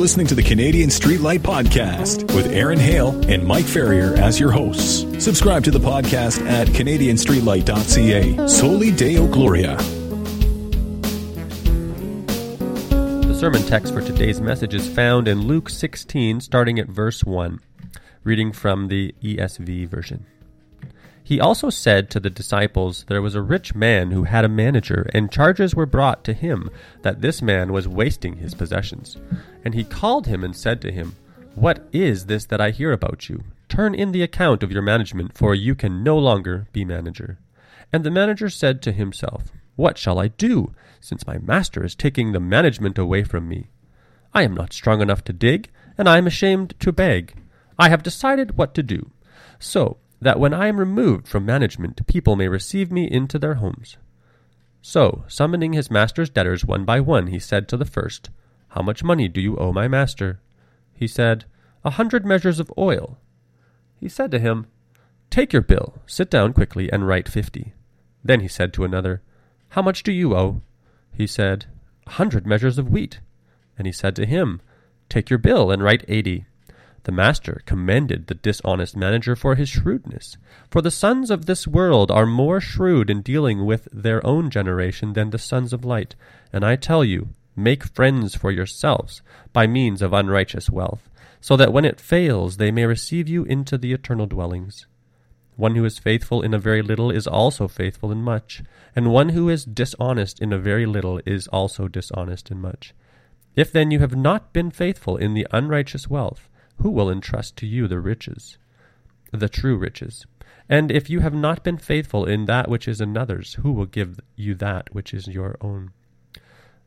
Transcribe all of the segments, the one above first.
listening to the Canadian Streetlight Podcast with Aaron Hale and Mike Ferrier as your hosts. Subscribe to the podcast at CanadianStreetlight.ca. Soli Deo Gloria. The sermon text for today's message is found in Luke 16, starting at verse 1, reading from the ESV version. He also said to the disciples, There was a rich man who had a manager, and charges were brought to him that this man was wasting his possessions. And he called him and said to him, What is this that I hear about you? Turn in the account of your management, for you can no longer be manager. And the manager said to himself, What shall I do, since my master is taking the management away from me? I am not strong enough to dig, and I am ashamed to beg. I have decided what to do. So that when I am removed from management, people may receive me into their homes. So, summoning his master's debtors one by one, he said to the first, How much money do you owe my master? He said, A hundred measures of oil. He said to him, Take your bill, sit down quickly, and write fifty. Then he said to another, How much do you owe? He said, A hundred measures of wheat. And he said to him, Take your bill, and write eighty. The master commended the dishonest manager for his shrewdness. For the sons of this world are more shrewd in dealing with their own generation than the sons of light. And I tell you, make friends for yourselves by means of unrighteous wealth, so that when it fails they may receive you into the eternal dwellings. One who is faithful in a very little is also faithful in much, and one who is dishonest in a very little is also dishonest in much. If then you have not been faithful in the unrighteous wealth, who will entrust to you the riches, the true riches? And if you have not been faithful in that which is another's, who will give you that which is your own?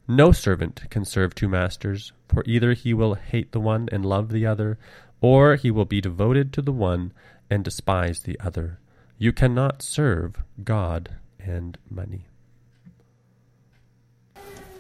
No servant can serve two masters, for either he will hate the one and love the other, or he will be devoted to the one and despise the other. You cannot serve God and money.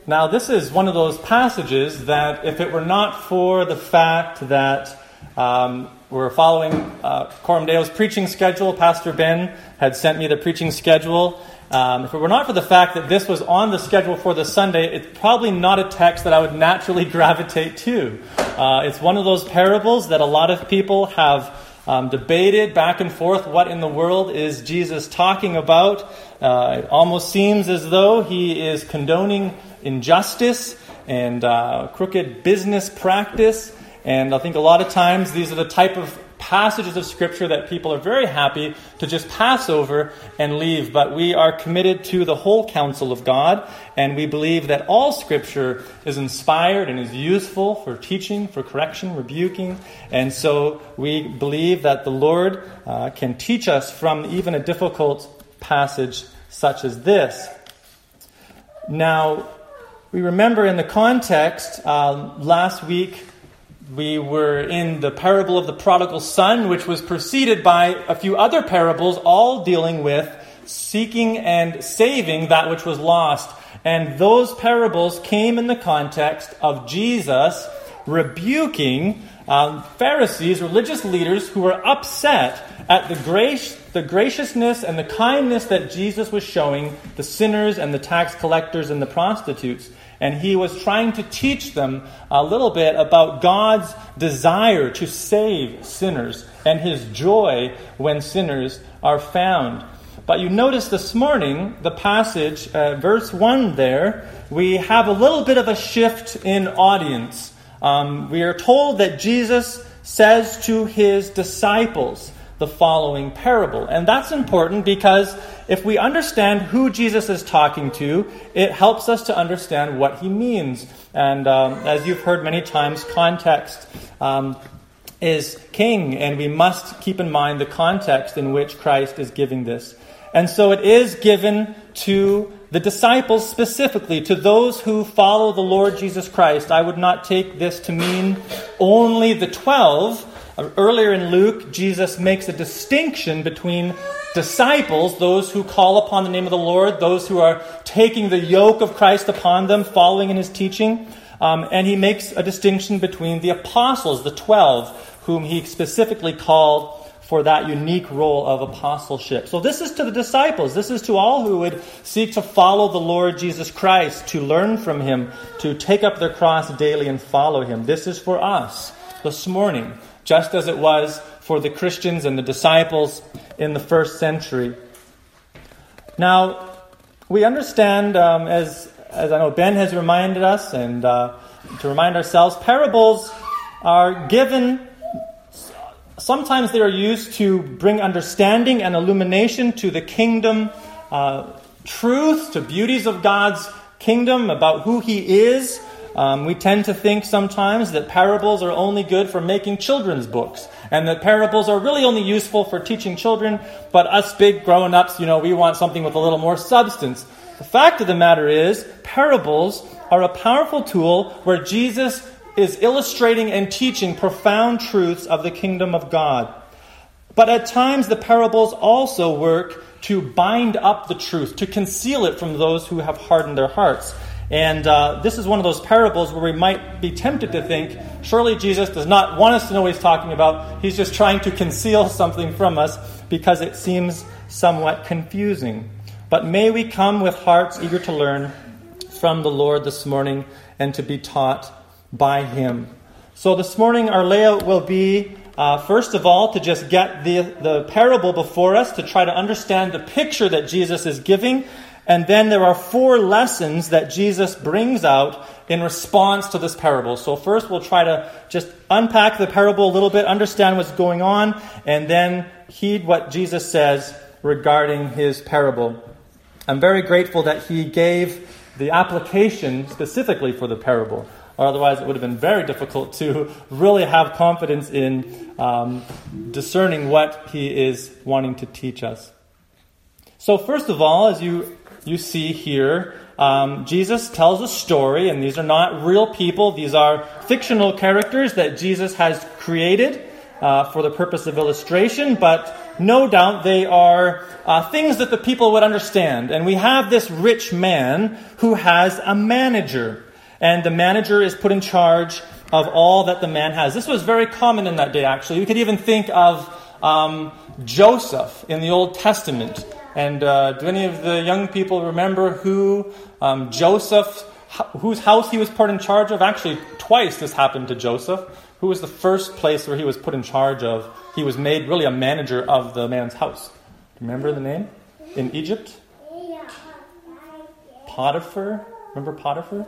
Now, this is one of those passages that, if it were not for the fact that um, we're following uh, Coram Deo's preaching schedule. Pastor Ben had sent me the preaching schedule. Um, if it were not for the fact that this was on the schedule for the Sunday, it's probably not a text that I would naturally gravitate to. Uh, it's one of those parables that a lot of people have um, debated back and forth what in the world is Jesus talking about. Uh, it almost seems as though he is condoning injustice and uh, crooked business practice. And I think a lot of times these are the type of passages of Scripture that people are very happy to just pass over and leave. But we are committed to the whole counsel of God, and we believe that all Scripture is inspired and is useful for teaching, for correction, rebuking. And so we believe that the Lord uh, can teach us from even a difficult passage such as this. Now, we remember in the context uh, last week we were in the parable of the prodigal son, which was preceded by a few other parables, all dealing with seeking and saving that which was lost. And those parables came in the context of Jesus rebuking um, Pharisees, religious leaders who were upset at the grace, the graciousness and the kindness that Jesus was showing the sinners and the tax collectors and the prostitutes and he was trying to teach them a little bit about God's desire to save sinners and his joy when sinners are found. But you notice this morning, the passage, uh, verse 1 there, we have a little bit of a shift in audience. Um, we are told that Jesus says to his disciples, the following parable. And that's important because if we understand who Jesus is talking to, it helps us to understand what he means. And um, as you've heard many times, context um, is king, and we must keep in mind the context in which Christ is giving this. And so it is given to the disciples specifically, to those who follow the Lord Jesus Christ. I would not take this to mean only the twelve Earlier in Luke, Jesus makes a distinction between disciples, those who call upon the name of the Lord, those who are taking the yoke of Christ upon them, following in his teaching. Um, and he makes a distinction between the apostles, the twelve, whom he specifically called for that unique role of apostleship. So, this is to the disciples. This is to all who would seek to follow the Lord Jesus Christ, to learn from him, to take up their cross daily and follow him. This is for us this morning, just as it was for the Christians and the disciples in the first century. Now, we understand, um, as, as I know Ben has reminded us, and uh, to remind ourselves, parables are given Sometimes they are used to bring understanding and illumination to the kingdom, uh, truth, to beauties of God's kingdom, about who He is. Um, we tend to think sometimes that parables are only good for making children's books, and that parables are really only useful for teaching children, but us big grown ups, you know, we want something with a little more substance. The fact of the matter is, parables are a powerful tool where Jesus is illustrating and teaching profound truths of the kingdom of God. But at times, the parables also work to bind up the truth, to conceal it from those who have hardened their hearts. And uh, this is one of those parables where we might be tempted to think, surely Jesus does not want us to know what he's talking about. He's just trying to conceal something from us because it seems somewhat confusing. But may we come with hearts eager to learn from the Lord this morning and to be taught by Him. So this morning, our layout will be uh, first of all to just get the, the parable before us to try to understand the picture that Jesus is giving. And then there are four lessons that Jesus brings out in response to this parable. So, first, we'll try to just unpack the parable a little bit, understand what's going on, and then heed what Jesus says regarding his parable. I'm very grateful that he gave the application specifically for the parable or otherwise it would have been very difficult to really have confidence in um, discerning what he is wanting to teach us. So, first of all, as you, you see here, um, Jesus tells a story, and these are not real people, these are fictional characters that Jesus has created uh, for the purpose of illustration, but no doubt they are uh, things that the people would understand. And we have this rich man who has a manager and the manager is put in charge of all that the man has. This was very common in that day, actually. We could even think of um, Joseph in the Old Testament. And uh, do any of the young people remember who um, Joseph, whose house he was put in charge of? Actually, twice this happened to Joseph. Who was the first place where he was put in charge of? He was made really a manager of the man's house. Remember the name? In Egypt? Potiphar. Remember Potiphar?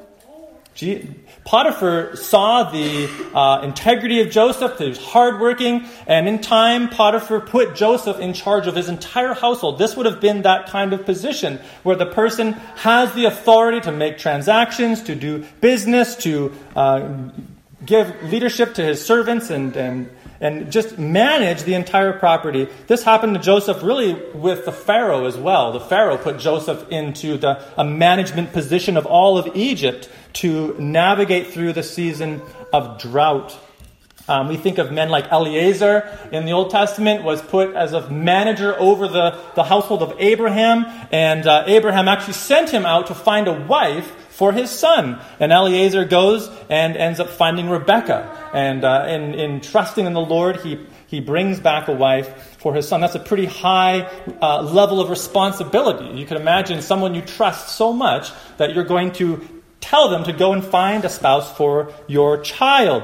Potiphar saw the uh, integrity of Joseph, that he was hardworking, and in time, Potiphar put Joseph in charge of his entire household. This would have been that kind of position where the person has the authority to make transactions, to do business, to uh, give leadership to his servants, and, and and just manage the entire property. This happened to Joseph really with the Pharaoh as well. The Pharaoh put Joseph into the, a management position of all of Egypt to navigate through the season of drought. Um, we think of men like Eliezer in the Old Testament was put as a manager over the, the household of Abraham, and uh, Abraham actually sent him out to find a wife for his son. And Eliezer goes and ends up finding Rebekah. And uh, in, in trusting in the Lord, he, he brings back a wife for his son. That's a pretty high uh, level of responsibility. You can imagine someone you trust so much that you're going to tell them to go and find a spouse for your child.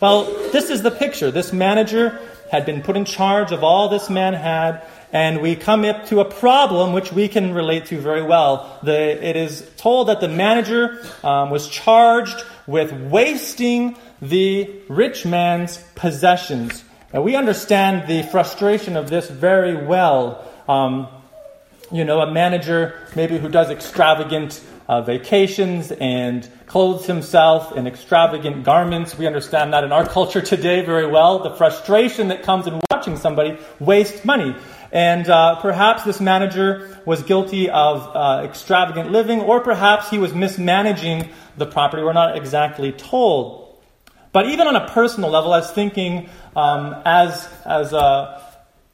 Well, this is the picture. This manager had been put in charge of all this man had and we come up to a problem which we can relate to very well. The, it is told that the manager um, was charged with wasting the rich man's possessions. And we understand the frustration of this very well. Um, you know, a manager maybe who does extravagant uh, vacations and clothes himself in extravagant garments. We understand that in our culture today very well. The frustration that comes in watching somebody waste money. And uh, perhaps this manager was guilty of uh, extravagant living, or perhaps he was mismanaging the property. We're not exactly told. But even on a personal level, I was thinking um, as, as a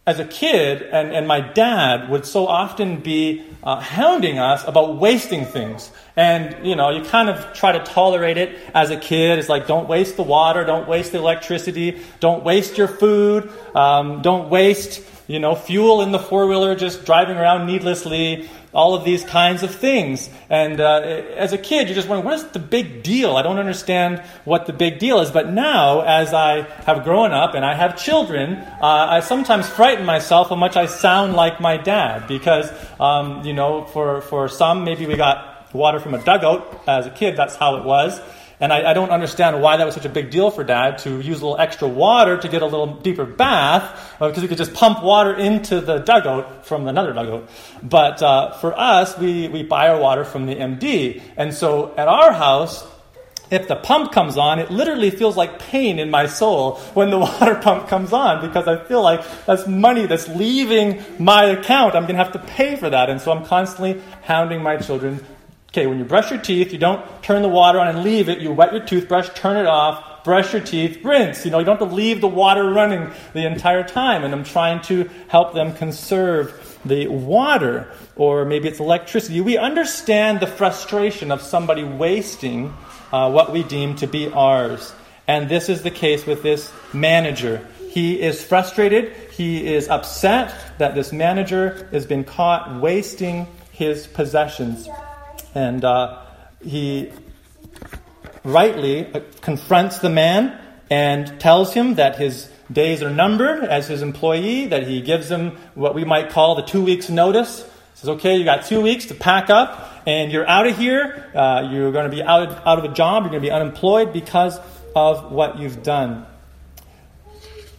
as a kid, and, and my dad would so often be uh, hounding us about wasting things. And, you know, you kind of try to tolerate it as a kid. It's like, don't waste the water, don't waste the electricity, don't waste your food, um, don't waste, you know, fuel in the four wheeler just driving around needlessly all of these kinds of things. And uh, as a kid, you're just wondering, what is the big deal? I don't understand what the big deal is. But now, as I have grown up and I have children, uh, I sometimes frighten myself how much I sound like my dad. Because, um, you know, for, for some, maybe we got water from a dugout as a kid, that's how it was. And I, I, don't understand why that was such a big deal for dad to use a little extra water to get a little deeper bath, because he could just pump water into the dugout from another dugout. But uh, for us, we, we buy our water from the MD. And so at our house, if the pump comes on, it literally feels like pain in my soul when the water pump comes on because I feel like that's money that's leaving my account. I'm going to have to pay for that. And so I'm constantly hounding my children Okay, when you brush your teeth, you don't turn the water on and leave it. You wet your toothbrush, turn it off, brush your teeth, rinse. You know, you don't have to leave the water running the entire time. And I'm trying to help them conserve the water, or maybe it's electricity. We understand the frustration of somebody wasting uh, what we deem to be ours. And this is the case with this manager. He is frustrated. He is upset that this manager has been caught wasting his possessions. And uh, he rightly confronts the man and tells him that his days are numbered as his employee, that he gives him what we might call the two weeks' notice. He says, okay, you got two weeks to pack up and you're out of here. Uh, you're going to be out out of a job. You're going to be unemployed because of what you've done.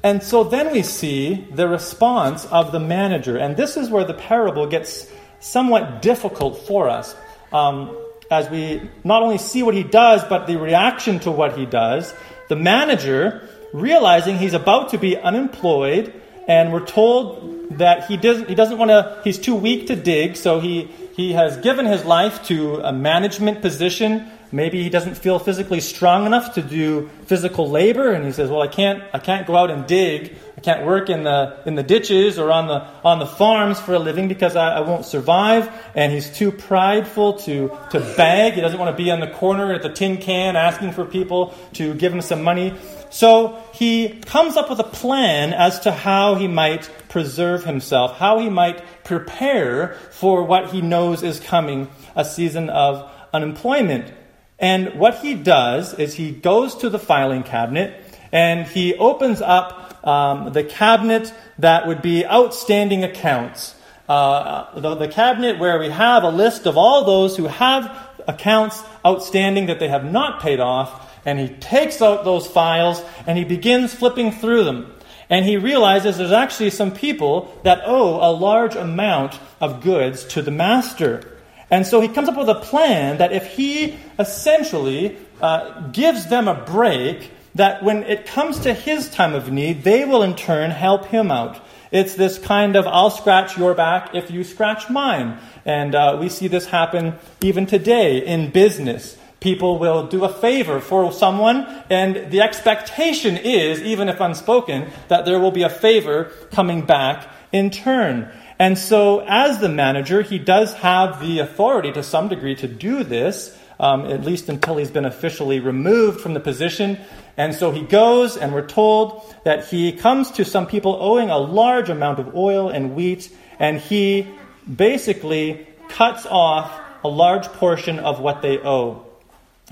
And so then we see the response of the manager. And this is where the parable gets somewhat difficult for us um, as we not only see what he does, but the reaction to what he does, the manager, realizing he's about to be unemployed, and we're told that he doesn't, he doesn't want to, he's too weak to dig, so he, he has given his life to a management position. Maybe he doesn't feel physically strong enough to do physical labor, and he says, Well, I can't, I can't go out and dig can't work in the, in the ditches or on the, on the farms for a living because I, I won't survive. And he's too prideful to, to beg. He doesn't want to be on the corner at the tin can asking for people to give him some money. So he comes up with a plan as to how he might preserve himself, how he might prepare for what he knows is coming a season of unemployment. And what he does is he goes to the filing cabinet and he opens up um, the cabinet that would be outstanding accounts. Uh, the, the cabinet where we have a list of all those who have accounts outstanding that they have not paid off, and he takes out those files and he begins flipping through them. And he realizes there's actually some people that owe a large amount of goods to the master. And so he comes up with a plan that if he essentially uh, gives them a break that when it comes to his time of need, they will in turn help him out. It's this kind of I'll scratch your back if you scratch mine. And uh, we see this happen even today in business. People will do a favor for someone, and the expectation is, even if unspoken, that there will be a favor coming back in turn. And so, as the manager, he does have the authority to some degree to do this, um, at least until he's been officially removed from the position. And so he goes, and we're told that he comes to some people owing a large amount of oil and wheat, and he basically cuts off a large portion of what they owe.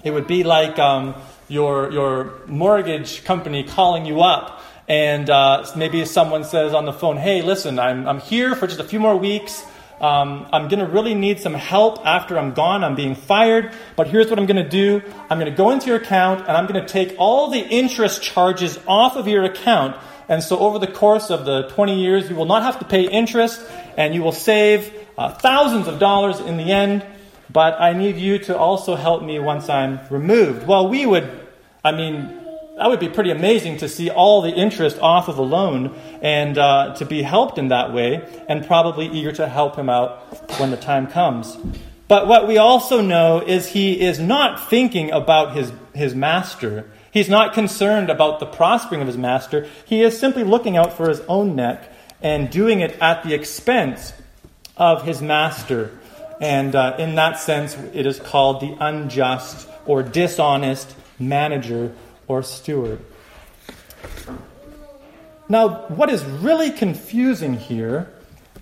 It would be like um, your, your mortgage company calling you up, and uh, maybe someone says on the phone, Hey, listen, I'm, I'm here for just a few more weeks. Um, I'm going to really need some help after I'm gone. I'm being fired. But here's what I'm going to do I'm going to go into your account and I'm going to take all the interest charges off of your account. And so, over the course of the 20 years, you will not have to pay interest and you will save uh, thousands of dollars in the end. But I need you to also help me once I'm removed. Well, we would, I mean, that would be pretty amazing to see all the interest off of a loan and uh, to be helped in that way, and probably eager to help him out when the time comes. But what we also know is he is not thinking about his, his master. He's not concerned about the prospering of his master. He is simply looking out for his own neck. and doing it at the expense of his master. And uh, in that sense, it is called the unjust or dishonest manager or steward. Now, what is really confusing here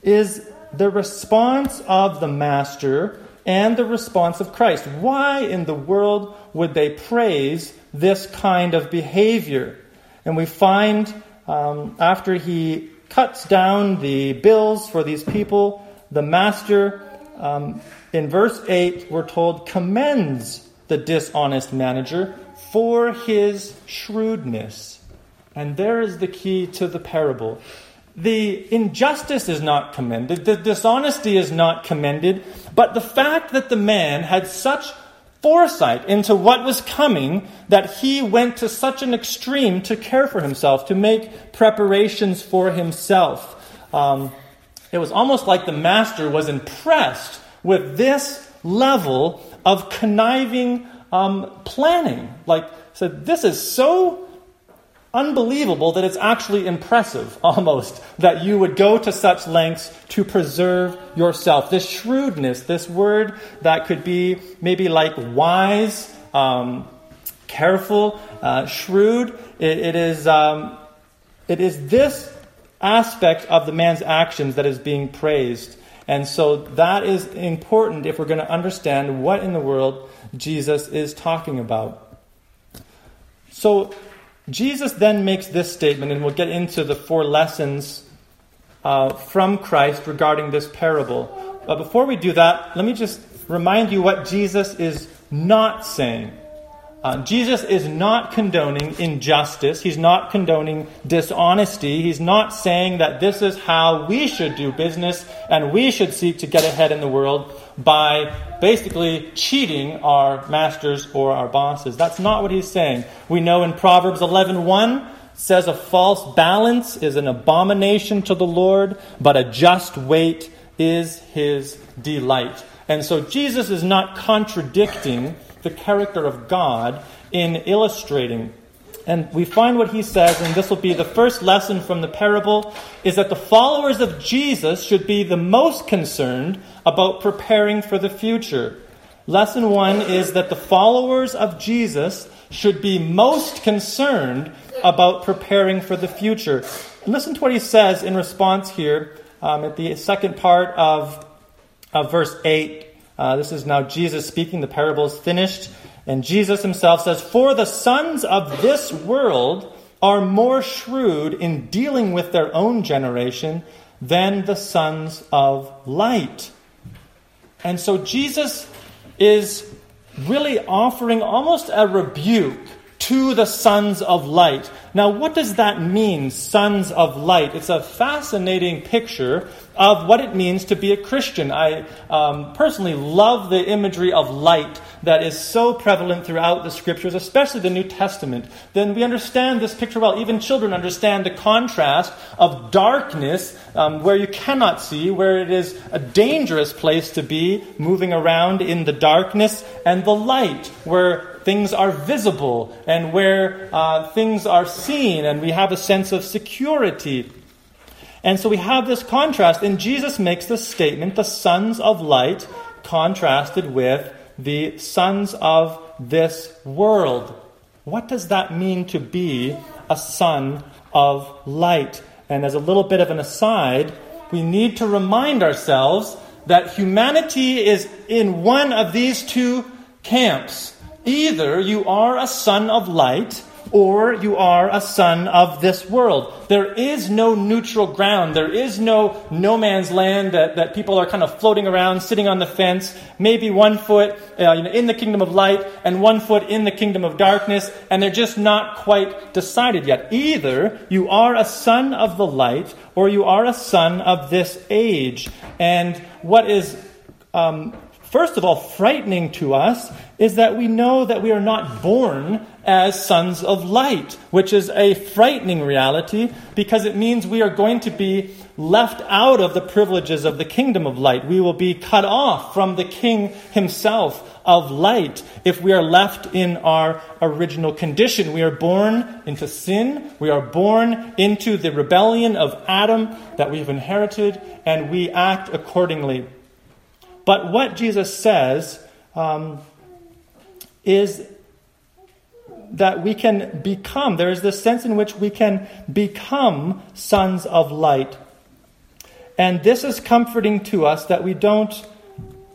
is the response of the master and the response of Christ. Why in the world would they praise this kind of behavior? And we find um, after he cuts down the bills for these people, the master, um, in verse 8, we're told, commends the dishonest manager for his shrewdness. And there is the key to the parable. The injustice is not commended, the dishonesty is not commended, but the fact that the man had such foresight into what was coming that he went to such an extreme to care for himself, to make preparations for himself. Um, it was almost like the master was impressed with this level of conniving um, planning. Like, said, this is so unbelievable that it's actually impressive almost that you would go to such lengths to preserve yourself. This shrewdness, this word that could be maybe like wise, um, careful, uh, shrewd, it, it is, um, it is this aspect of the man's actions that is being praised. And so that is important if we're going to understand what in the world Jesus is talking about. So Jesus then makes this statement, and we'll get into the four lessons uh, from Christ regarding this parable. But before we do that, let me just remind you what Jesus is not saying. Uh, Jesus is not condoning injustice. He's not condoning dishonesty. He's not saying that this is how we should do business and we should seek to get ahead in the world by basically cheating our masters or our bosses. That's not what he's saying. We know in Proverbs 11:1 says a false balance is an abomination to the Lord, but a just weight is his delight. And so Jesus is not contradicting the character of God in illustrating. And we find what he says, and this will be the first lesson from the parable, is that the followers of Jesus should be the most concerned about preparing for the future. Lesson one is that the followers of Jesus should be most concerned about preparing for the future. Listen to what he says in response here um, at the second part of, of verse 8 uh, this is now Jesus speaking. The parable is finished. And Jesus himself says, For the sons of this world are more shrewd in dealing with their own generation than the sons of light. And so Jesus is really offering almost a rebuke to the sons of light. Now, what does that mean, sons of light? It's a fascinating picture of what it means to be a Christian. I um, personally love the imagery of light that is so prevalent throughout the scriptures, especially the New Testament. Then we understand this picture well. Even children understand the contrast of darkness, um, where you cannot see, where it is a dangerous place to be, moving around in the darkness, and the light, where things are visible and where uh, things are seen, and we have a sense of security. And so we have this contrast, and Jesus makes this statement the sons of light contrasted with the sons of this world. What does that mean to be a son of light? And as a little bit of an aside, we need to remind ourselves that humanity is in one of these two camps. Either you are a son of light, or you are a son of this world. There is no neutral ground. There is no no man's land that, that people are kind of floating around, sitting on the fence, maybe one foot uh, you know, in the kingdom of light and one foot in the kingdom of darkness, and they're just not quite decided yet. Either you are a son of the light or you are a son of this age. And what is um, first of all frightening to us is that we know that we are not born as sons of light, which is a frightening reality because it means we are going to be left out of the privileges of the kingdom of light. We will be cut off from the king himself of light if we are left in our original condition. We are born into sin, we are born into the rebellion of Adam that we've inherited, and we act accordingly. But what Jesus says um, is that we can become, there is this sense in which we can become sons of light. And this is comforting to us that we don't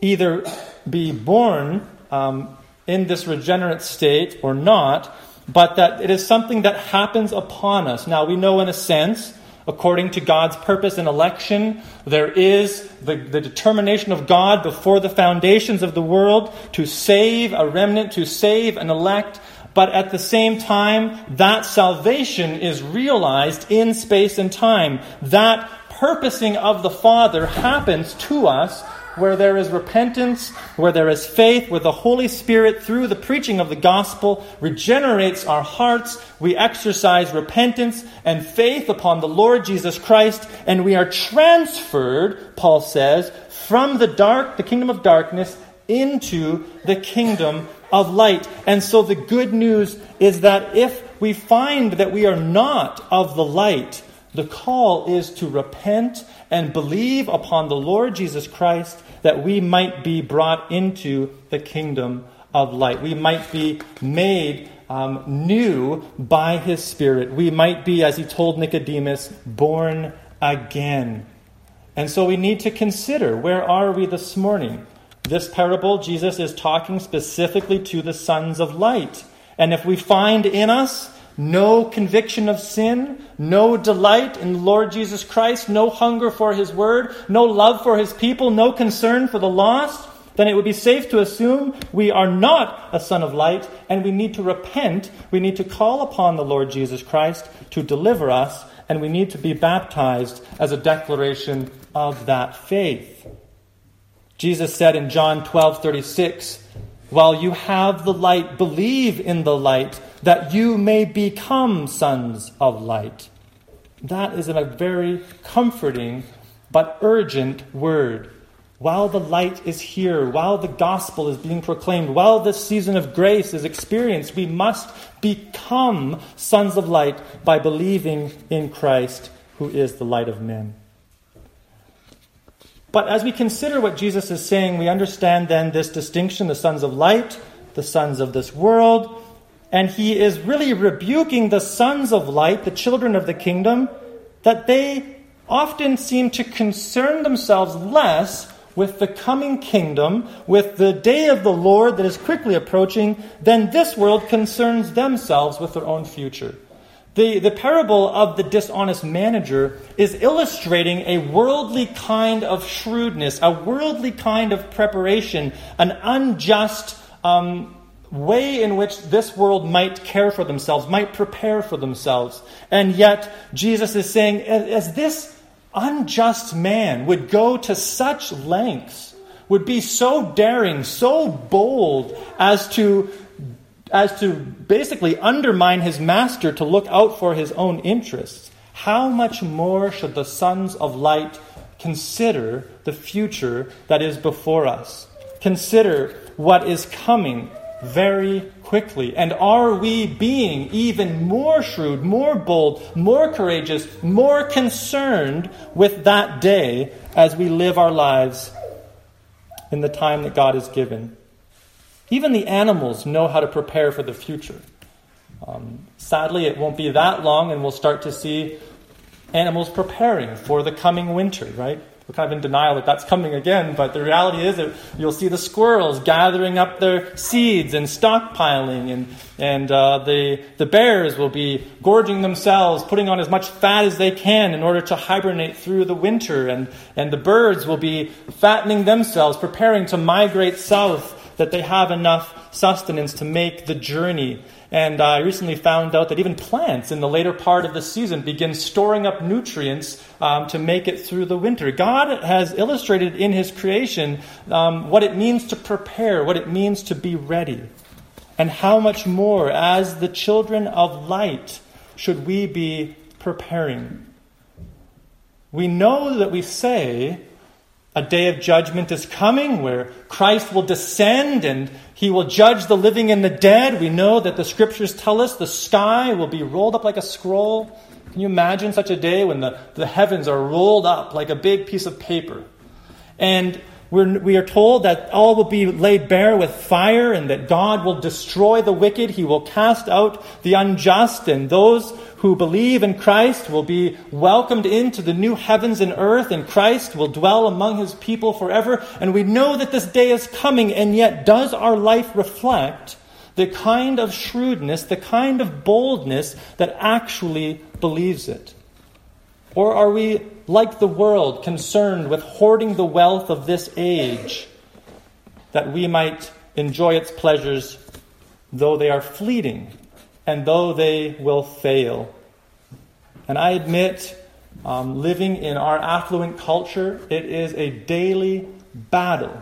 either be born um, in this regenerate state or not, but that it is something that happens upon us. Now, we know in a sense, according to God's purpose and election, there is the, the determination of God before the foundations of the world to save a remnant, to save an elect. But at the same time, that salvation is realized in space and time. That purposing of the Father happens to us where there is repentance, where there is faith, where the Holy Spirit, through the preaching of the gospel, regenerates our hearts. We exercise repentance and faith upon the Lord Jesus Christ, and we are transferred, Paul says, from the dark, the kingdom of darkness, into the kingdom of light. And so the good news is that if we find that we are not of the light, the call is to repent and believe upon the Lord Jesus Christ that we might be brought into the kingdom of light. We might be made um, new by his Spirit. We might be, as he told Nicodemus, born again. And so we need to consider where are we this morning? This parable, Jesus is talking specifically to the sons of light. And if we find in us no conviction of sin, no delight in the Lord Jesus Christ, no hunger for His Word, no love for His people, no concern for the lost, then it would be safe to assume we are not a son of light and we need to repent. We need to call upon the Lord Jesus Christ to deliver us and we need to be baptized as a declaration of that faith. Jesus said in John 12 36, While you have the light, believe in the light that you may become sons of light. That is a very comforting but urgent word. While the light is here, while the gospel is being proclaimed, while this season of grace is experienced, we must become sons of light by believing in Christ, who is the light of men. But as we consider what Jesus is saying, we understand then this distinction the sons of light, the sons of this world, and he is really rebuking the sons of light, the children of the kingdom, that they often seem to concern themselves less with the coming kingdom, with the day of the Lord that is quickly approaching, than this world concerns themselves with their own future. The, the parable of the dishonest manager is illustrating a worldly kind of shrewdness, a worldly kind of preparation, an unjust um, way in which this world might care for themselves, might prepare for themselves. And yet, Jesus is saying, as this unjust man would go to such lengths, would be so daring, so bold as to as to basically undermine his master to look out for his own interests, how much more should the sons of light consider the future that is before us? Consider what is coming very quickly? And are we being even more shrewd, more bold, more courageous, more concerned with that day as we live our lives in the time that God has given? Even the animals know how to prepare for the future. Um, sadly, it won't be that long, and we'll start to see animals preparing for the coming winter, right? We're kind of in denial that that's coming again, but the reality is that you'll see the squirrels gathering up their seeds and stockpiling, and, and uh, the, the bears will be gorging themselves, putting on as much fat as they can in order to hibernate through the winter, and, and the birds will be fattening themselves, preparing to migrate south that they have enough sustenance to make the journey. And I recently found out that even plants in the later part of the season begin storing up nutrients um, to make it through the winter. God has illustrated in His creation um, what it means to prepare, what it means to be ready. And how much more, as the children of light, should we be preparing? We know that we say a day of judgment is coming where Christ will descend and he will judge the living and the dead. We know that the scriptures tell us the sky will be rolled up like a scroll. Can you imagine such a day when the, the heavens are rolled up like a big piece of paper? And we're, we are told that all will be laid bare with fire and that God will destroy the wicked. He will cast out the unjust, and those who believe in Christ will be welcomed into the new heavens and earth, and Christ will dwell among his people forever. And we know that this day is coming, and yet does our life reflect the kind of shrewdness, the kind of boldness that actually believes it? Or are we, like the world, concerned with hoarding the wealth of this age that we might enjoy its pleasures, though they are fleeting and though they will fail? And I admit, um, living in our affluent culture, it is a daily battle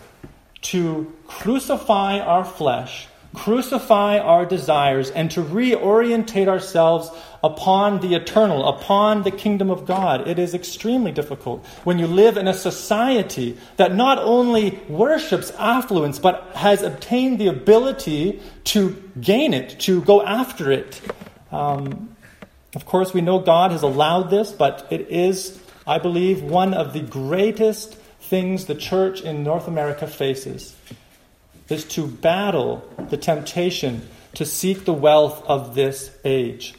to crucify our flesh crucify our desires and to reorientate ourselves upon the eternal, upon the kingdom of God. It is extremely difficult when you live in a society that not only worships affluence, but has obtained the ability to gain it, to go after it. Um, of course, we know God has allowed this, but it is, I believe, one of the greatest things the church in North America faces is to battle the temptation to seek the wealth of this age.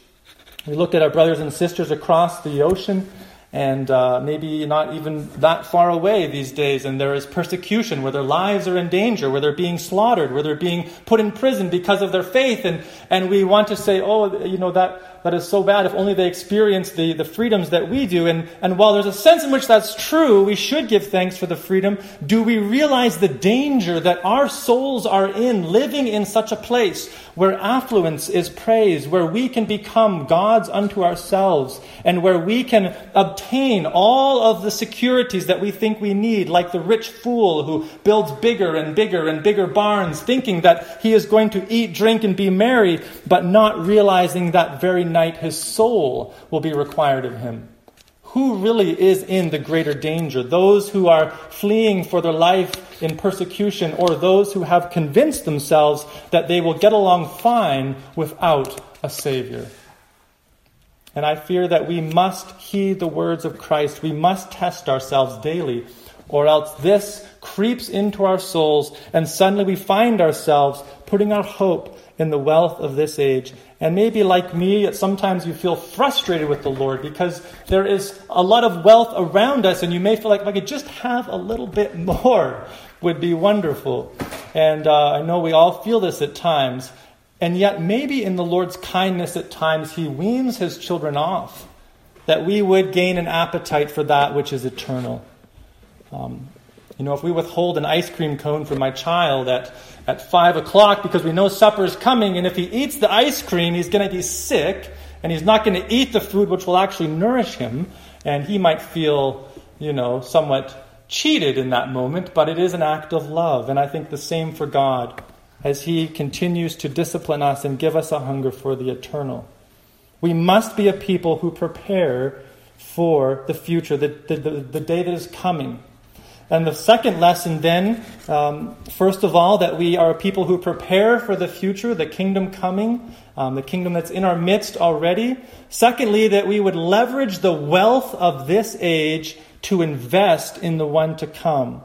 We looked at our brothers and sisters across the ocean and uh, maybe not even that far away these days, and there is persecution where their lives are in danger, where they're being slaughtered, where they're being put in prison because of their faith, and, and we want to say, oh, you know, that, that is so bad if only they experience the, the freedoms that we do. And, and while there's a sense in which that's true, we should give thanks for the freedom. Do we realize the danger that our souls are in living in such a place where affluence is praised, where we can become gods unto ourselves, and where we can obtain all of the securities that we think we need, like the rich fool who builds bigger and bigger and bigger barns, thinking that he is going to eat, drink, and be merry, but not realizing that very night his soul will be required of him. Who really is in the greater danger? Those who are fleeing for their life in persecution, or those who have convinced themselves that they will get along fine without a Savior? And I fear that we must heed the words of Christ. We must test ourselves daily, or else this creeps into our souls, and suddenly we find ourselves putting our hope in the wealth of this age. And maybe like me, sometimes you feel frustrated with the Lord because there is a lot of wealth around us, and you may feel like if I could just have a little bit more, would be wonderful. And uh, I know we all feel this at times. And yet, maybe in the Lord's kindness at times, He weans His children off, that we would gain an appetite for that which is eternal. Um, you know, if we withhold an ice cream cone from my child at, at 5 o'clock because we know supper is coming, and if he eats the ice cream, he's going to be sick, and he's not going to eat the food which will actually nourish him, and he might feel, you know, somewhat cheated in that moment, but it is an act of love. And I think the same for God as he continues to discipline us and give us a hunger for the eternal. We must be a people who prepare for the future, the, the, the, the day that is coming. And the second lesson, then, um, first of all, that we are people who prepare for the future, the kingdom coming, um, the kingdom that's in our midst already. Secondly, that we would leverage the wealth of this age to invest in the one to come.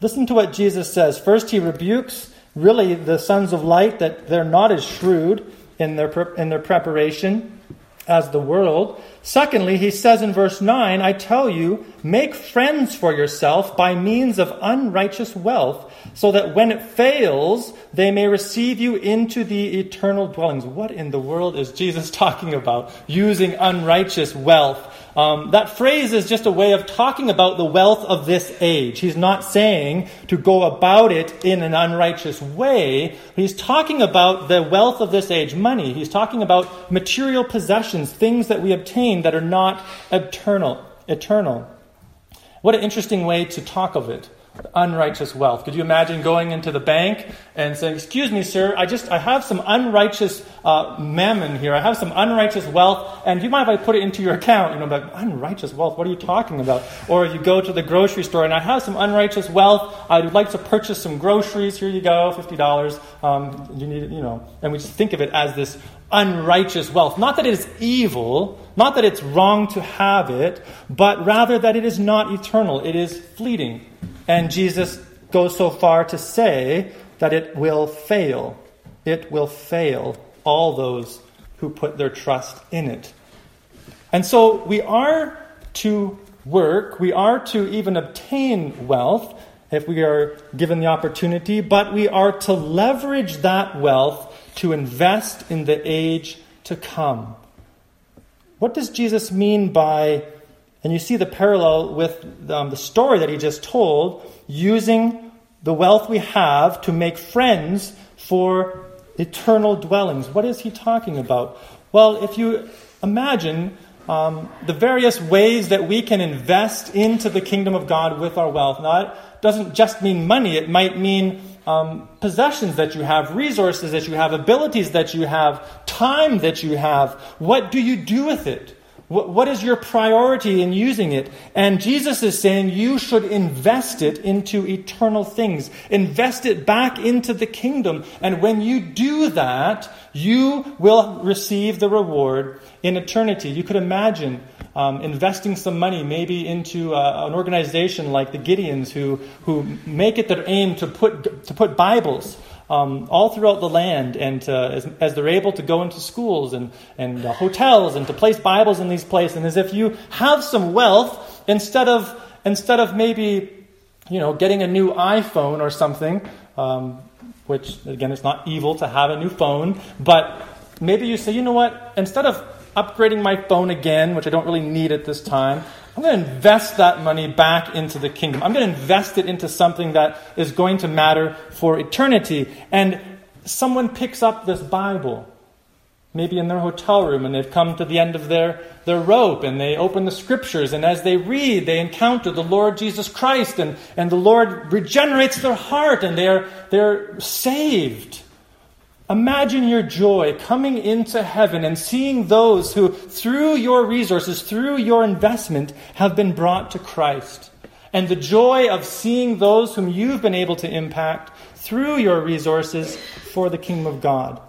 Listen to what Jesus says. First, he rebukes really the sons of light that they're not as shrewd in their, in their preparation as the world. Secondly, he says in verse 9, I tell you, make friends for yourself by means of unrighteous wealth, so that when it fails, they may receive you into the eternal dwellings. What in the world is Jesus talking about? Using unrighteous wealth um, that phrase is just a way of talking about the wealth of this age. He's not saying to go about it in an unrighteous way. He's talking about the wealth of this age, money. He's talking about material possessions, things that we obtain that are not eternal. Eternal. What an interesting way to talk of it. unrighteous wealth. Could you imagine going into the bank and saying, "Excuse me, sir, I just I have some unrighteous uh, mammon here. I have some unrighteous wealth, and do you mind if I put it into your account?" You know, unrighteous wealth. What are you talking about? Or you go to the grocery store and I have some unrighteous wealth. I would like to purchase some groceries. Here you go, fifty dollars. Um, you need, you know, and we just think of it as this unrighteous wealth. Not that it is evil, not that it's wrong to have it, but rather that it is not eternal. It is fleeting. And Jesus goes so far to say that it will fail. It will fail all those who put their trust in it. And so we are to work, we are to even obtain wealth if we are given the opportunity, but we are to leverage that wealth to invest in the age to come. What does Jesus mean by and you see the parallel with um, the story that he just told, using the wealth we have to make friends for eternal dwellings. What is he talking about? Well, if you imagine um, the various ways that we can invest into the kingdom of God with our wealth, now, it doesn't just mean money, it might mean um, possessions that you have, resources that you have, abilities that you have, time that you have. What do you do with it? What is your priority in using it? And Jesus is saying you should invest it into eternal things. Invest it back into the kingdom. And when you do that, you will receive the reward in eternity. You could imagine um, investing some money maybe into uh, an organization like the Gideons who, who make it their aim to put, to put Bibles um, all throughout the land, and uh, as, as, they're able to go into schools and, and uh, hotels and to place Bibles in these places. And as if you have some wealth, instead of, instead of maybe you know, getting a new iPhone or something, um, which again, it's not evil to have a new phone, but maybe you say, you know what, instead of upgrading my phone again, which I don't really need at this time, I'm going to invest that money back into the kingdom. I'm going to invest it into something that is going to matter for eternity. And someone picks up this Bible, maybe in their hotel room, and they've come to the end of their, their rope, and they open the scriptures, and as they read, they encounter the Lord Jesus Christ, and, and the Lord regenerates their heart, and they're, they're saved. Imagine your joy coming into heaven and seeing those who, through your resources, through your investment, have been brought to Christ. And the joy of seeing those whom you've been able to impact through your resources for the kingdom of God.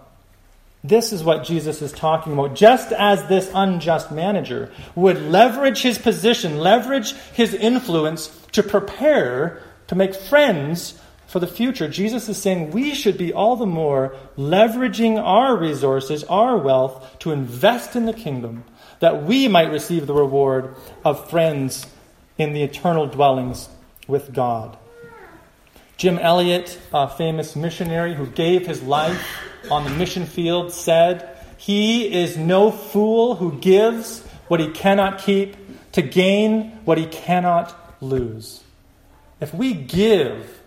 This is what Jesus is talking about. Just as this unjust manager would leverage his position, leverage his influence to prepare to make friends for the future, Jesus is saying we should be all the more leveraging our resources, our wealth, to invest in the kingdom, that we might receive the reward of friends in the eternal dwellings with God. Jim Elliot, a famous missionary who gave his life on the mission field, said, He is no fool who gives what he cannot keep to gain what he cannot lose. If we give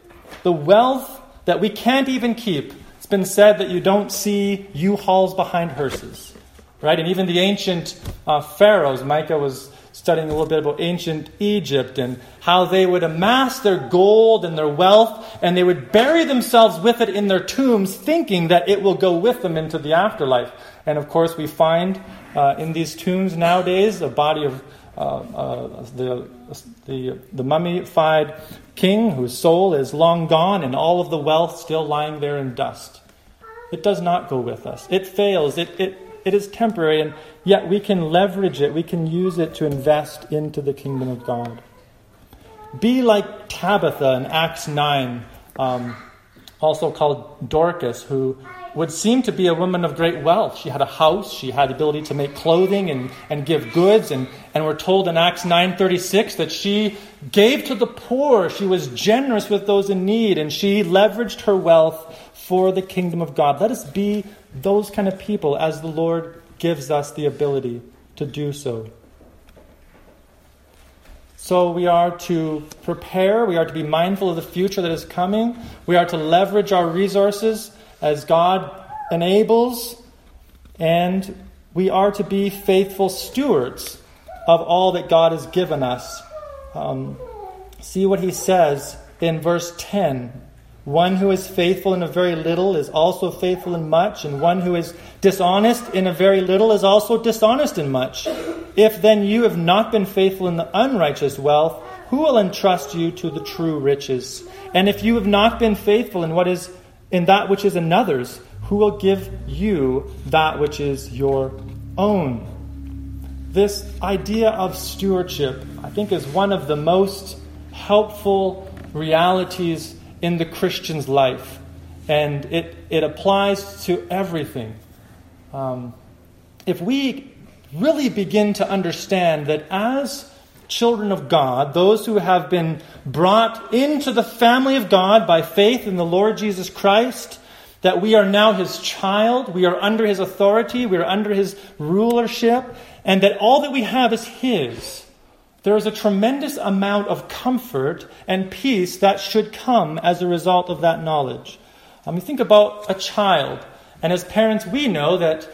the wealth that we can't even keep. It's been said that you don't see U-Hauls behind hearses, right? And even the ancient uh, pharaohs, Micah was studying a little bit about ancient Egypt and how they would amass their gold and their wealth and they would bury themselves with it in their tombs, thinking that it will go with them into the afterlife. And of course, we find uh, in these tombs nowadays a body of the, the, the mummified king whose soul is long gone and all of the wealth still lying there in dust. It does not go with us. It fails. It, it, it is temporary, and yet we can leverage it. We can use it to invest into the kingdom of God. Be like Tabitha in Acts 9, um, also called Dorcas, who would seem to be a woman of great wealth. She had a house, she had the ability to make clothing and, and give goods, and, and we're told in Acts 9.36 that she gave to the poor. She was generous with those in need, and she leveraged her wealth for the kingdom of God. Let us be those kind of people as the Lord gives us the ability to do so. So we are to prepare, we are to be mindful of the future that is coming, we are to leverage our resources as God enables, and we are to be faithful stewards of all that God has given us. Um, see what he says in verse 10. One who is faithful in a very little is also faithful in much, and one who is dishonest in a very little is also dishonest in much. If then you have not been faithful in the unrighteous wealth, who will entrust you to the true riches? And if you have not been faithful in what is in that which is another's, who will give you that which is your own? This idea of stewardship, I think, is one of the most helpful realities in the Christian's life. And it, it applies to everything. Um, if we really begin to understand that as children of God, those who have been brought into the family of God by faith in the Lord Jesus Christ, that we are now his child, we are under his authority, we are under his rulership, and that all that we have is his. There is a tremendous amount of comfort and peace that should come as a result of that knowledge. I mean, think about a child. And as parents, we know that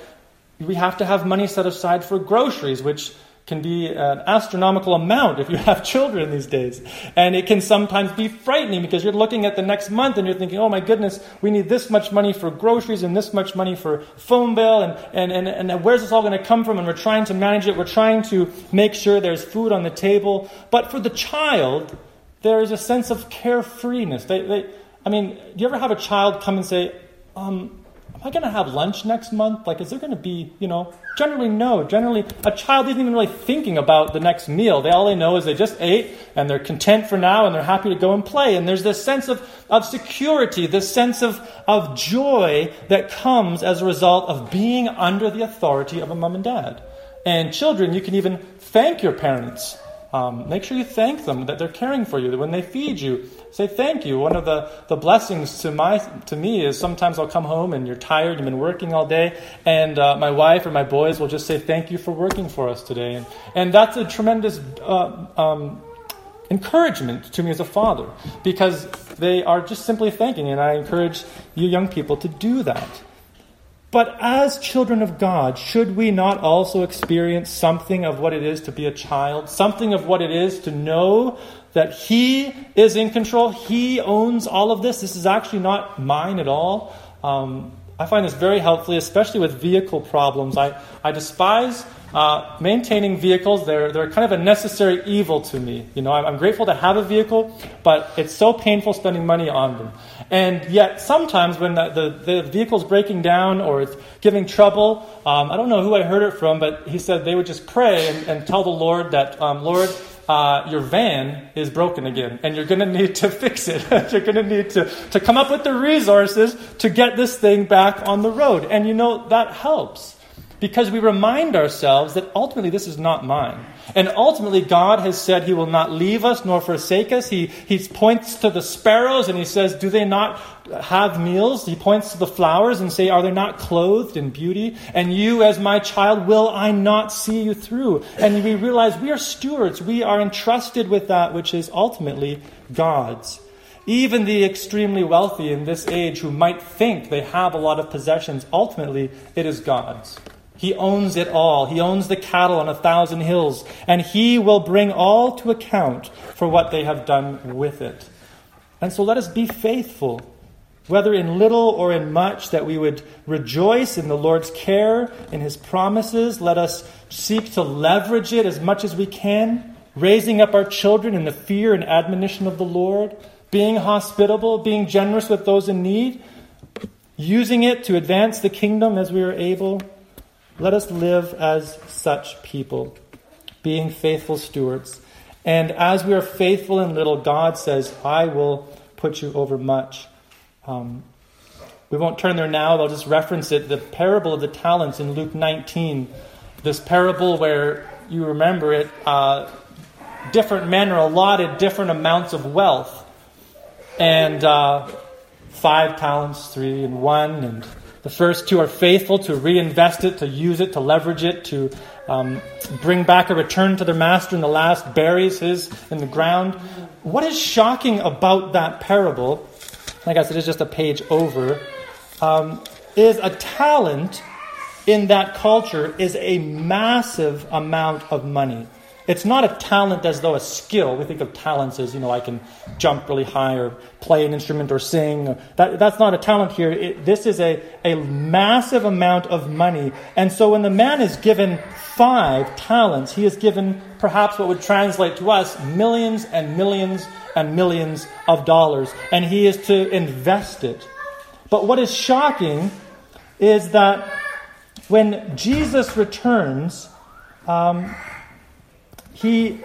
we have to have money set aside for groceries, which can be an astronomical amount if you have children these days. And it can sometimes be frightening because you're looking at the next month and you're thinking, oh my goodness, we need this much money for groceries and this much money for phone bill and, and, and, and where's this all going to come from? And we're trying to manage it. We're trying to make sure there's food on the table. But for the child, there is a sense of carefreeness. They, they, I mean, do you ever have a child come and say, um, am I going to have lunch next month? Like, is there going to be, you know, generally no. Generally, a child isn't even really thinking about the next meal. They, all they know is they just ate and they're content for now and they're happy to go and play. And there's this sense of, of security, this sense of, of joy that comes as a result of being under the authority of a mom and dad. And children, you can even thank your parents um, make sure you thank them that they're caring for you. That when they feed you, say thank you. One of the, the blessings to my to me is sometimes I'll come home and you're tired, you've been working all day, and uh, my wife or my boys will just say thank you for working for us today, and and that's a tremendous. Uh, um, encouragement to me as a father because they are just simply thanking and i encourage you young people to do that but as children of God, should we not also experience something of what it is to be a child? Something of what it is to know that He is in control? He owns all of this. This is actually not mine at all. Um, I find this very helpful, especially with vehicle problems. I, I despise uh, maintaining vehicles. They're, they're kind of a necessary evil to me. You know, I'm, I'm grateful to have a vehicle, but it's so painful spending money on them. And yet, sometimes when the, the, the vehicle's breaking down or it's giving trouble, um, I don't know who I heard it from, but he said they would just pray and, and tell the Lord that, um, Lord, uh, your van is broken again, and you're going to need to fix it. you're going to need to, to come up with the resources to get this thing back on the road. And you know, that helps because we remind ourselves that ultimately this is not mine. And ultimately, God has said He will not leave us nor forsake us. He, he points to the sparrows and He says, Do they not have meals? He points to the flowers and say, Are they not clothed in beauty? And you, as my child, will I not see you through? And we realize we are stewards. We are entrusted with that which is ultimately God's. Even the extremely wealthy in this age who might think they have a lot of possessions, ultimately it is God's. He owns it all. He owns the cattle on a thousand hills, and He will bring all to account for what they have done with it. And so let us be faithful, whether in little or in much, that we would rejoice in the Lord's care, in His promises. Let us seek to leverage it as much as we can, raising up our children in the fear and admonition of the Lord, being hospitable, being generous with those in need, using it to advance the kingdom as we are able. Let us live as such people, being faithful stewards. And as we are faithful in little, God says, I will put you over much. Um, we won't turn there now, I'll just reference it. The parable of the talents in Luke 19. This parable where you remember it, uh, different men are allotted different amounts of wealth. And uh, five talents, three, and one, and the first two are faithful to reinvest it, to use it, to leverage it, to um, bring back a return to their master, and the last buries his in the ground. What is shocking about that parable, I guess it is just a page over, um, is a talent in that culture is a massive amount of money. It's not a talent as though a skill. We think of talents as, you know, I can jump really high or play an instrument or sing. That, that's not a talent here. It, this is a, a massive amount of money. And so when the man is given five talents, he is given perhaps what would translate to us millions and millions and millions of dollars. And he is to invest it. But what is shocking is that when Jesus returns, um, he,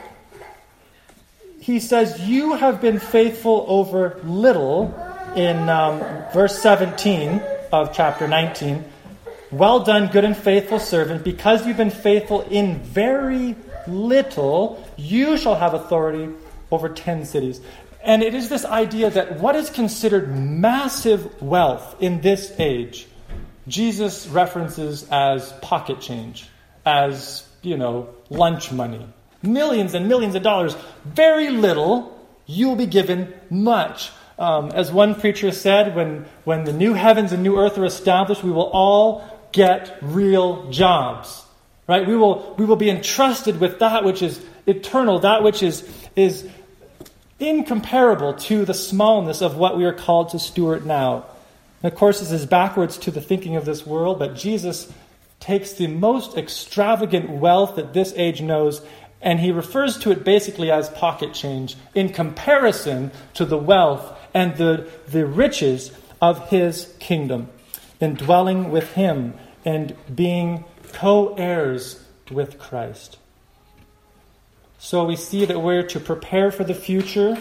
he says, You have been faithful over little in um, verse 17 of chapter 19. Well done, good and faithful servant. Because you've been faithful in very little, you shall have authority over 10 cities. And it is this idea that what is considered massive wealth in this age Jesus references as pocket change, as, you know, lunch money. Millions and millions of dollars. Very little, you will be given much. Um, as one preacher said, when, when the new heavens and new earth are established, we will all get real jobs. Right? We will, we will be entrusted with that which is eternal, that which is, is incomparable to the smallness of what we are called to steward now. And of course, this is backwards to the thinking of this world, but Jesus takes the most extravagant wealth that this age knows and he refers to it basically as pocket change in comparison to the wealth and the, the riches of his kingdom, in dwelling with him and being co heirs with Christ. So we see that we're to prepare for the future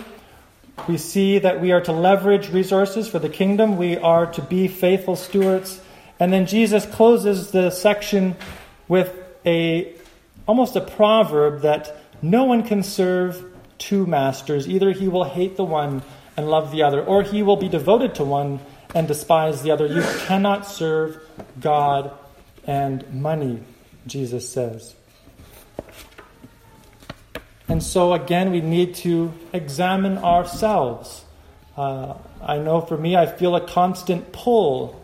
we see that we are to leverage resources for the kingdom. We are to be faithful stewards. And then Jesus closes the section with a almost a proverb that no one can serve two masters. Either he will hate the one and love the other, or he will be devoted to one and despise the other. You cannot serve God and money, Jesus says. And so, again, we need to examine ourselves. Uh, I know for me, I feel a constant pull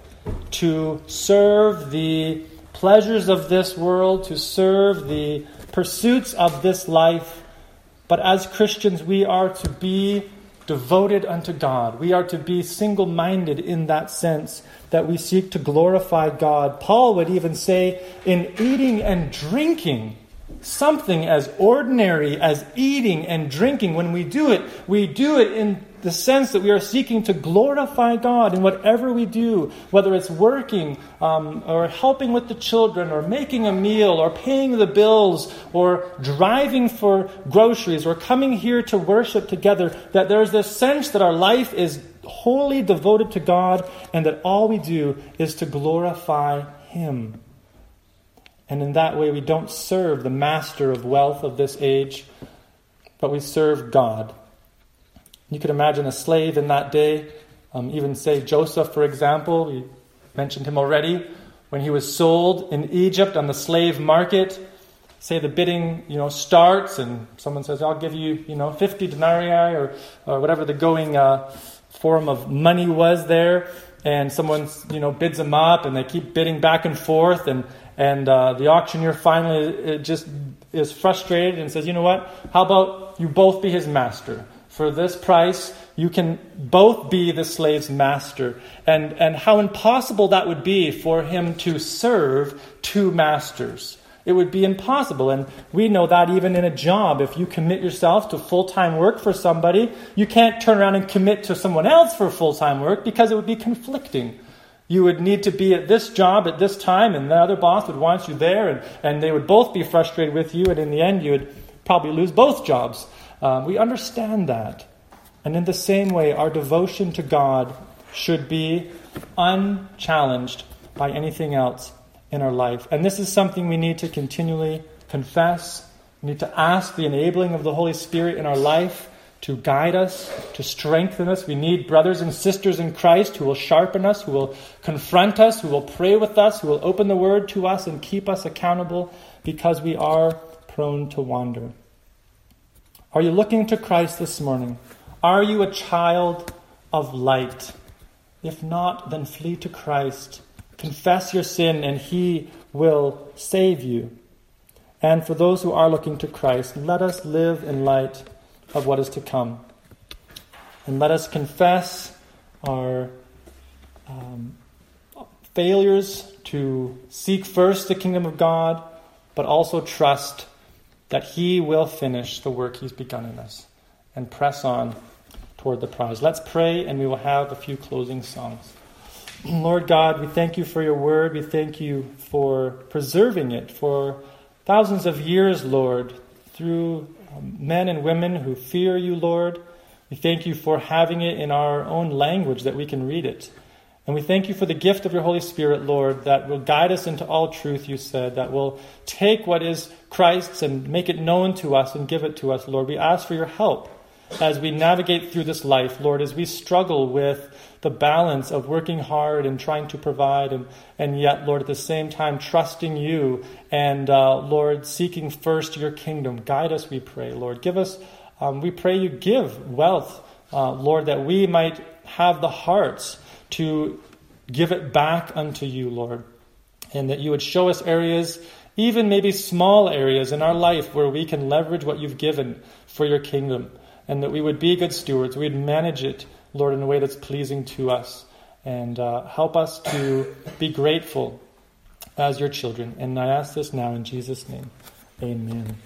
to serve the pleasures of this world, to serve the pursuits of this life. But as Christians, we are to be devoted unto God. We are to be single minded in that sense that we seek to glorify God. Paul would even say, in eating and drinking, something as ordinary as eating and drinking, when we do it, we do it in the sense that we are seeking to glorify God in whatever we do, whether it's working um, or helping with the children or making a meal or paying the bills or driving for groceries or coming here to worship together, that there's this sense that our life is wholly devoted to God and that all we do is to glorify Him. And in that way, we don't serve the master of wealth of this age, but we serve God. You could imagine a slave in that day, um, even say Joseph, for example. We mentioned him already. When he was sold in Egypt on the slave market, say the bidding you know starts and someone says i'll give you you know 50 denarii or, or whatever the going uh, form of money was there and someone you know bids them up and they keep bidding back and forth and and uh, the auctioneer finally just is frustrated and says, You know what? How about you both be his master? For this price, you can both be the slave's master. And, and how impossible that would be for him to serve two masters. It would be impossible. And we know that even in a job. If you commit yourself to full time work for somebody, you can't turn around and commit to someone else for full time work because it would be conflicting. You would need to be at this job at this time, and the other boss would want you there, and, and they would both be frustrated with you, and in the end, you would probably lose both jobs. Um, we understand that. And in the same way, our devotion to God should be unchallenged by anything else in our life. And this is something we need to continually confess. We need to ask the enabling of the Holy Spirit in our life to guide us, to strengthen us. We need brothers and sisters in Christ who will sharpen us, who will confront us, who will pray with us, who will open the word to us and keep us accountable because we are prone to wander. Are you looking to Christ this morning? Are you a child of light? If not, then flee to Christ. Confess your sin, and He will save you. And for those who are looking to Christ, let us live in light of what is to come. And let us confess our um, failures to seek first the kingdom of God, but also trust that He will finish the work He's begun in us and press on toward the prize. Let's pray, and we will have a few closing songs. Lord God, we thank you for your word. We thank you for preserving it for thousands of years, Lord, through um, men and women who fear you, Lord. We thank you for having it in our own language that we can read it. And we thank you for the gift of your Holy Spirit, Lord, that will guide us into all truth, you said, that will take what is Christ's and make it known to us and give it to us, Lord. We ask for your help as we navigate through this life, Lord, as we struggle with the balance of working hard and trying to provide, and, and yet, Lord, at the same time, trusting you and, uh, Lord, seeking first your kingdom. Guide us, we pray, Lord. Give us, um, we pray you give wealth, uh, Lord, that we might have the hearts to give it back unto you, Lord. And that you would show us areas, even maybe small areas in our life where we can leverage what you've given for your kingdom. And that we would be good stewards. We'd manage it, Lord, in a way that's pleasing to us. And uh, help us to be grateful as your children. And I ask this now in Jesus' name. Amen.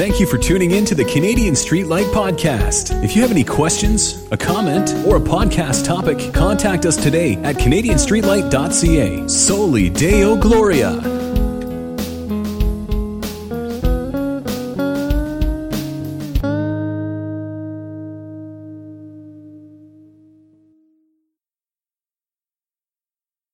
Thank you for tuning in to the Canadian Streetlight Podcast. If you have any questions, a comment, or a podcast topic, contact us today at CanadianStreetlight.ca. Soli Deo Gloria.